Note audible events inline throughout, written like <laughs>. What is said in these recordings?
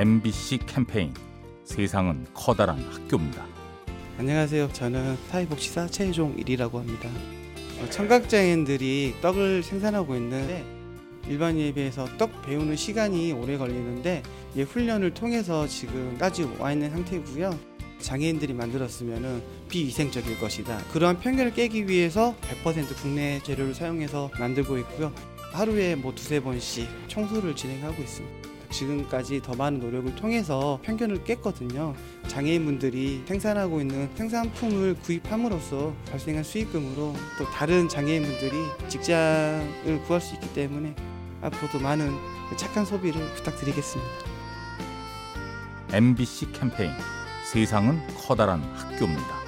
MBC 캠페인 세상은 커다란 학교입니다. 안녕하세요. 저는 사회복지사 최혜종일이라고 합니다. 어, 청각장애인들이 떡을 생산하고 있는데 일반인에 비해서 떡 배우는 시간이 오래 걸리는데 이 훈련을 통해서 지금까지 와 있는 상태고요. 장애인들이 만들었으면 비위생적일 것이다. 그러한 편견을 깨기 위해서 100% 국내 재료를 사용해서 만들고 있고요. 하루에 뭐 두세 번씩 청소를 진행하고 있습니다. 지금까지 더 많은 노력을 통해서 편견을 깼거든요. 장애인분들이 생산하고 있는 생산품을 구입함으로써 발생한 수익금으로 또 다른 장애인분들이 직장을 구할 수 있기 때문에 앞으로도 많은 착한 소비를 부탁드리겠습니다. MBC 캠페인 세상은 커다란 학교입니다.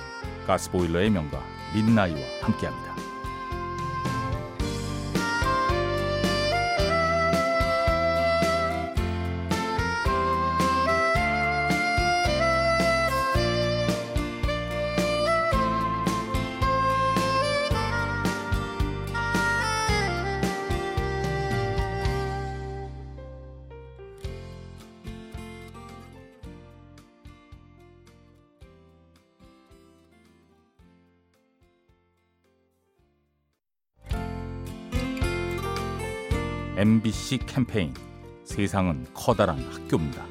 가스보일러의 명가 민나이와 함께합니다. MBC 캠페인 세상은 커다란 학교입니다.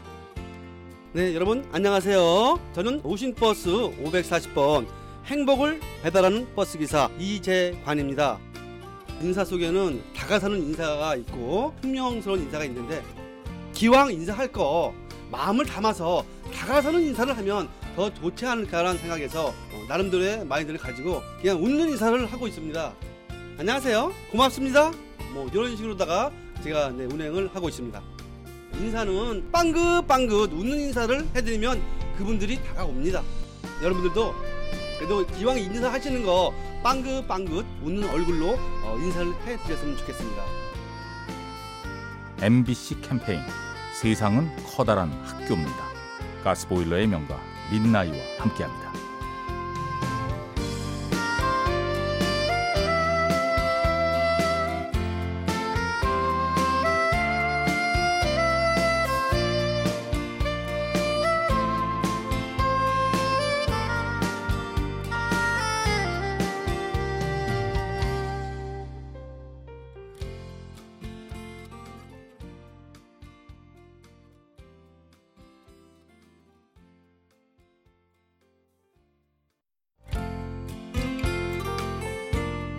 네, 여러분 안녕하세요. 저는 오신버스 540번 행복을 배달하는 버스 기사 이재관입니다. 인사 속에는 다가서는 인사가 있고 흉명스러운 인사가 있는데 기왕 인사할 거 마음을 담아서 다가서는 인사를 하면 더 좋지 않을까라는 생각에서 어, 나름대로의 마인드를 가지고 그냥 웃는 인사를 하고 있습니다. 안녕하세요. 고맙습니다. 뭐 이런 식으로다가 제가 네, 운행을 하고 있습니다. 인사는 빵긋빵긋 웃는 인사를 해드리면 그분들이 다가옵니다. 여러분들도 그래도 기왕 인사 하시는 거 빵긋빵긋 웃는 얼굴로 어, 인사를 해드렸으면 좋겠습니다. MBC 캠페인 세상은 커다란 학교입니다. 가스보일러의 명가 민나이와 함께합니다.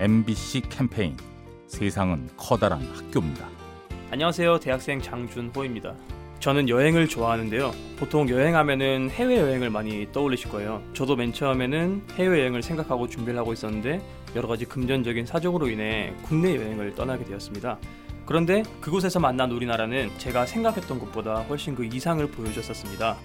MBC 캠페인 세상은 커다란 학교입니다. 안녕하세요. 대학생 장준호입니다. 저는 여행을 좋아하는데요. 보통 여행하면은 해외여행을 많이 떠올리실 거예요. 저도 맨 처음에는 해외여행을 생각하고 준비를 하고 있었는데 여러 가지 금전적인 사정으로 인해 국내 여행을 떠나게 되었습니다. 그런데 그곳에서 만난 우리나라는 제가 생각했던 것보다 훨씬 그 이상을 보여줬었습니다.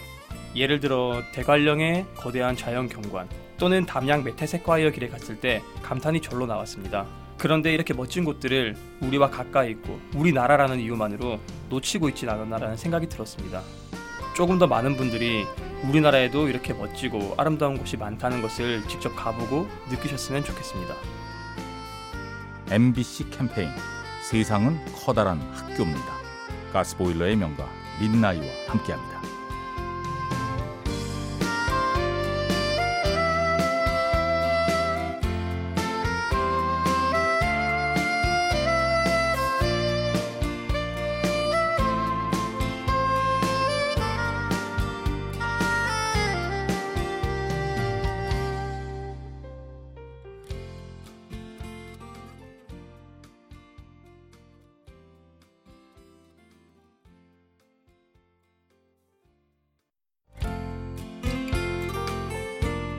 예를 들어 대관령의 거대한 자연 경관 또는 담양 메테세콰이어 길에 갔을 때 감탄이 절로 나왔습니다. 그런데 이렇게 멋진 곳들을 우리와 가까이 있고 우리나라라는 이유만으로 놓치고 있진 않았나라는 생각이 들었습니다. 조금 더 많은 분들이 우리나라에도 이렇게 멋지고 아름다운 곳이 많다는 것을 직접 가보고 느끼셨으면 좋겠습니다. MBC 캠페인 세상은 커다란 학교입니다. 가스보일러의 명가 민나이와 함께합니다.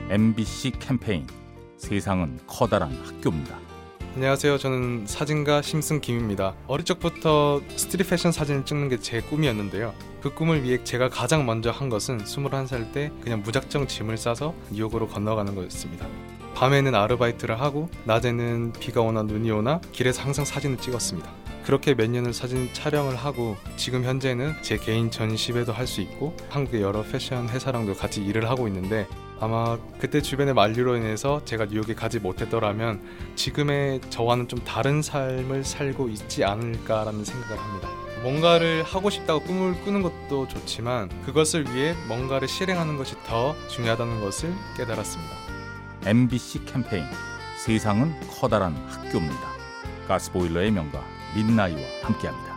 MBC 캠페인 세상은 커다란 학교입니다. 안녕하세요. 저는 사진가 심승 김입니다. 어릴 적부터 street 패션 사진을 찍는 게 제 꿈이었는데요. 그 꿈을 위해 제가 가장 먼저 한 것은 21살 때 그냥 무작정 짐을 싸서 뉴욕으로 건너가는 거였습니다. 밤에는 아르바이트를 하고 낮에는 비가 오나 눈이 오나 길에서 항상 사진을 찍었습니다. 그렇게 몇 년을 사진 촬영을 하고 지금 현재는 제 개인 전시회도 할 수 있고 한국의 여러 패션 회사랑도 같이 일을 하고 있는데 아마 그때 주변의 만류로 인해서 제가 뉴욕에 가지 못했더라면 지금의 저와는 좀 다른 삶을 살고 있지 않을까라는 생각을 합니다. 뭔가를 하고 싶다고 꿈을 꾸는 것도 좋지만 그것을 위해 뭔가를 실행하는 것이 더 중요하다는 것을 깨달았습니다. MBC 캠페인 세상은 커다란 학교입니다. 가스보일러의 명가 민나이와 함께합니다.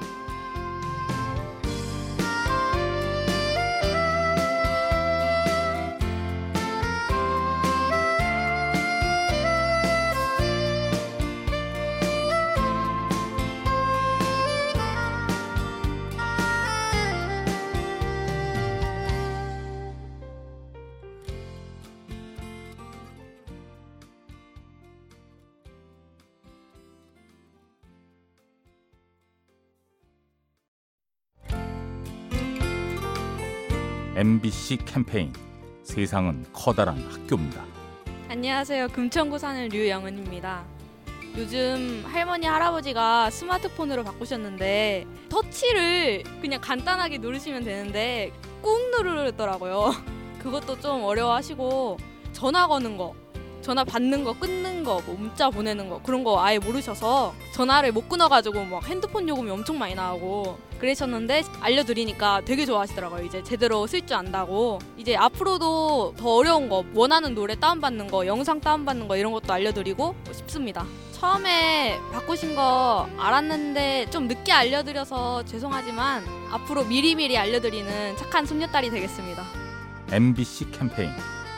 MBC 캠페인 세상은 커다란 학교입니다. 안녕하세요. 금천구 사는 류영은입니다. 요즘 할머니 할아버지가 스마트폰으로 바꾸셨는데 터치를 그냥 간단하게 누르시면 되는데 꾹 누르더라고요. <laughs> 그것도 좀 어려워하시고 전화 거는 거, 전화 받는 거, 끊는 거, 뭐 문자 보내는 거 그런 거 아예 모르셔서 전화를 못 끊어가지고 막 핸드폰 요금이 엄청 많이 나오고 그러셨는데 알려드리니까 되게 좋아하시더라고요. 이제 제대로 쓸 줄 안다고. 이제 앞으로도 더 어려운 거, 원하는 노래 다운받는 거, 영상 다운받는 거 이런 것도 알려드리고 싶습니다. 처음에 바꾸신 거 알았는데 좀 늦게 알려드려서 죄송하지만 앞으로 미리미리 알려드리는 착한 손녀딸이 되겠습니다. MBC 캠페인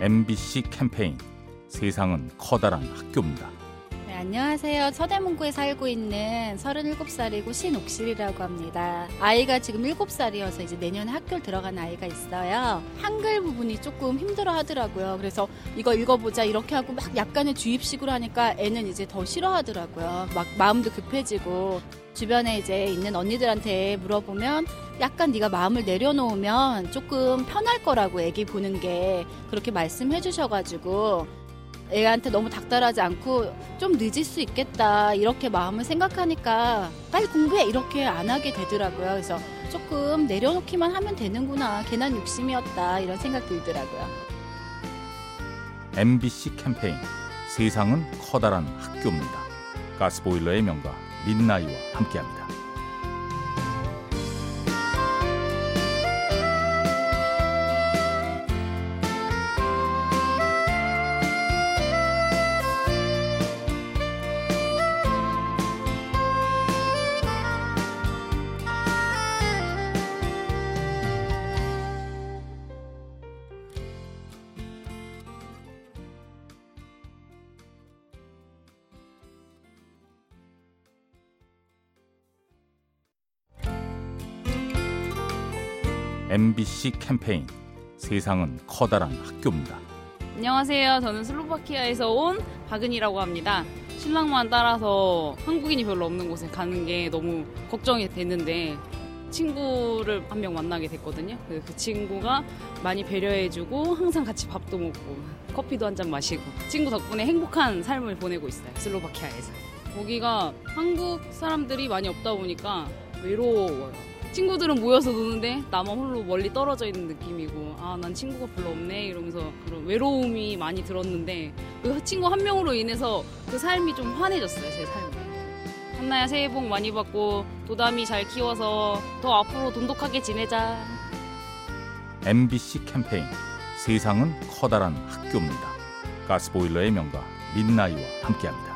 MBC 캠페인 세상은 커다란 학교입니다. 네, 안녕하세요. 서대문구에 살고 있는 37살이고 신옥실이라고 합니다. 아이가 지금 7살이어서 이제 내년에 학교를 들어간 아이가 있어요. 한글 부분이 조금 힘들어 하더라고요. 그래서 이거 읽어보자 이렇게 하고 막 약간의 주입식으로 하니까 애는 이제 더 싫어하더라고요. 막 마음도 급해지고 주변에 이제 있는 언니들한테 물어보면 약간 네가 마음을 내려놓으면 조금 편할 거라고 애기 보는 게 그렇게 말씀해 주셔가지고 애한테 너무 닥달하지 않고 좀 늦을 수 있겠다 이렇게 마음을 생각하니까 빨리 공부해 이렇게 안 하게 되더라고요. 그래서 조금 내려놓기만 하면 되는구나 괜한 욕심이었다 이런 생각 들더라고요. MBC 캠페인 세상은 커다란 학교입니다. 가스보일러의 명가 민나이와 함께합니다. MBC 캠페인 세상은 커다란 학교입니다. 안녕하세요. 저는 슬로바키아에서 온 박은이라고 합니다. 신랑만 따라서 한국인이 별로 없는 곳에 가는 게 너무 걱정이 됐는데 친구를 한 명 만나게 됐거든요. 그, 그 친구가 많이 배려해주고 항상 같이 밥도 먹고 커피도 한 잔 마시고 친구 덕분에 행복한 삶을 보내고 있어요. 슬로바키아에서. 거기가 한국 사람들이 많이 없다 보니까 외로워요. 친구들은 모여서 노는데 나만 홀로 멀리 떨어져 있는 느낌이고 아 난 친구가 별로 없네 이러면서 그런 외로움이 많이 들었는데 그 친구 한 명으로 인해서 그 삶이 좀 환해졌어요 제 삶이 한나야 새해 복 많이 받고 도담이 잘 키워서 더 앞으로 돈독하게 지내자 MBC 캠페인 세상은 커다란 학교입니다. 가스보일러의 명가 민나이와 함께합니다.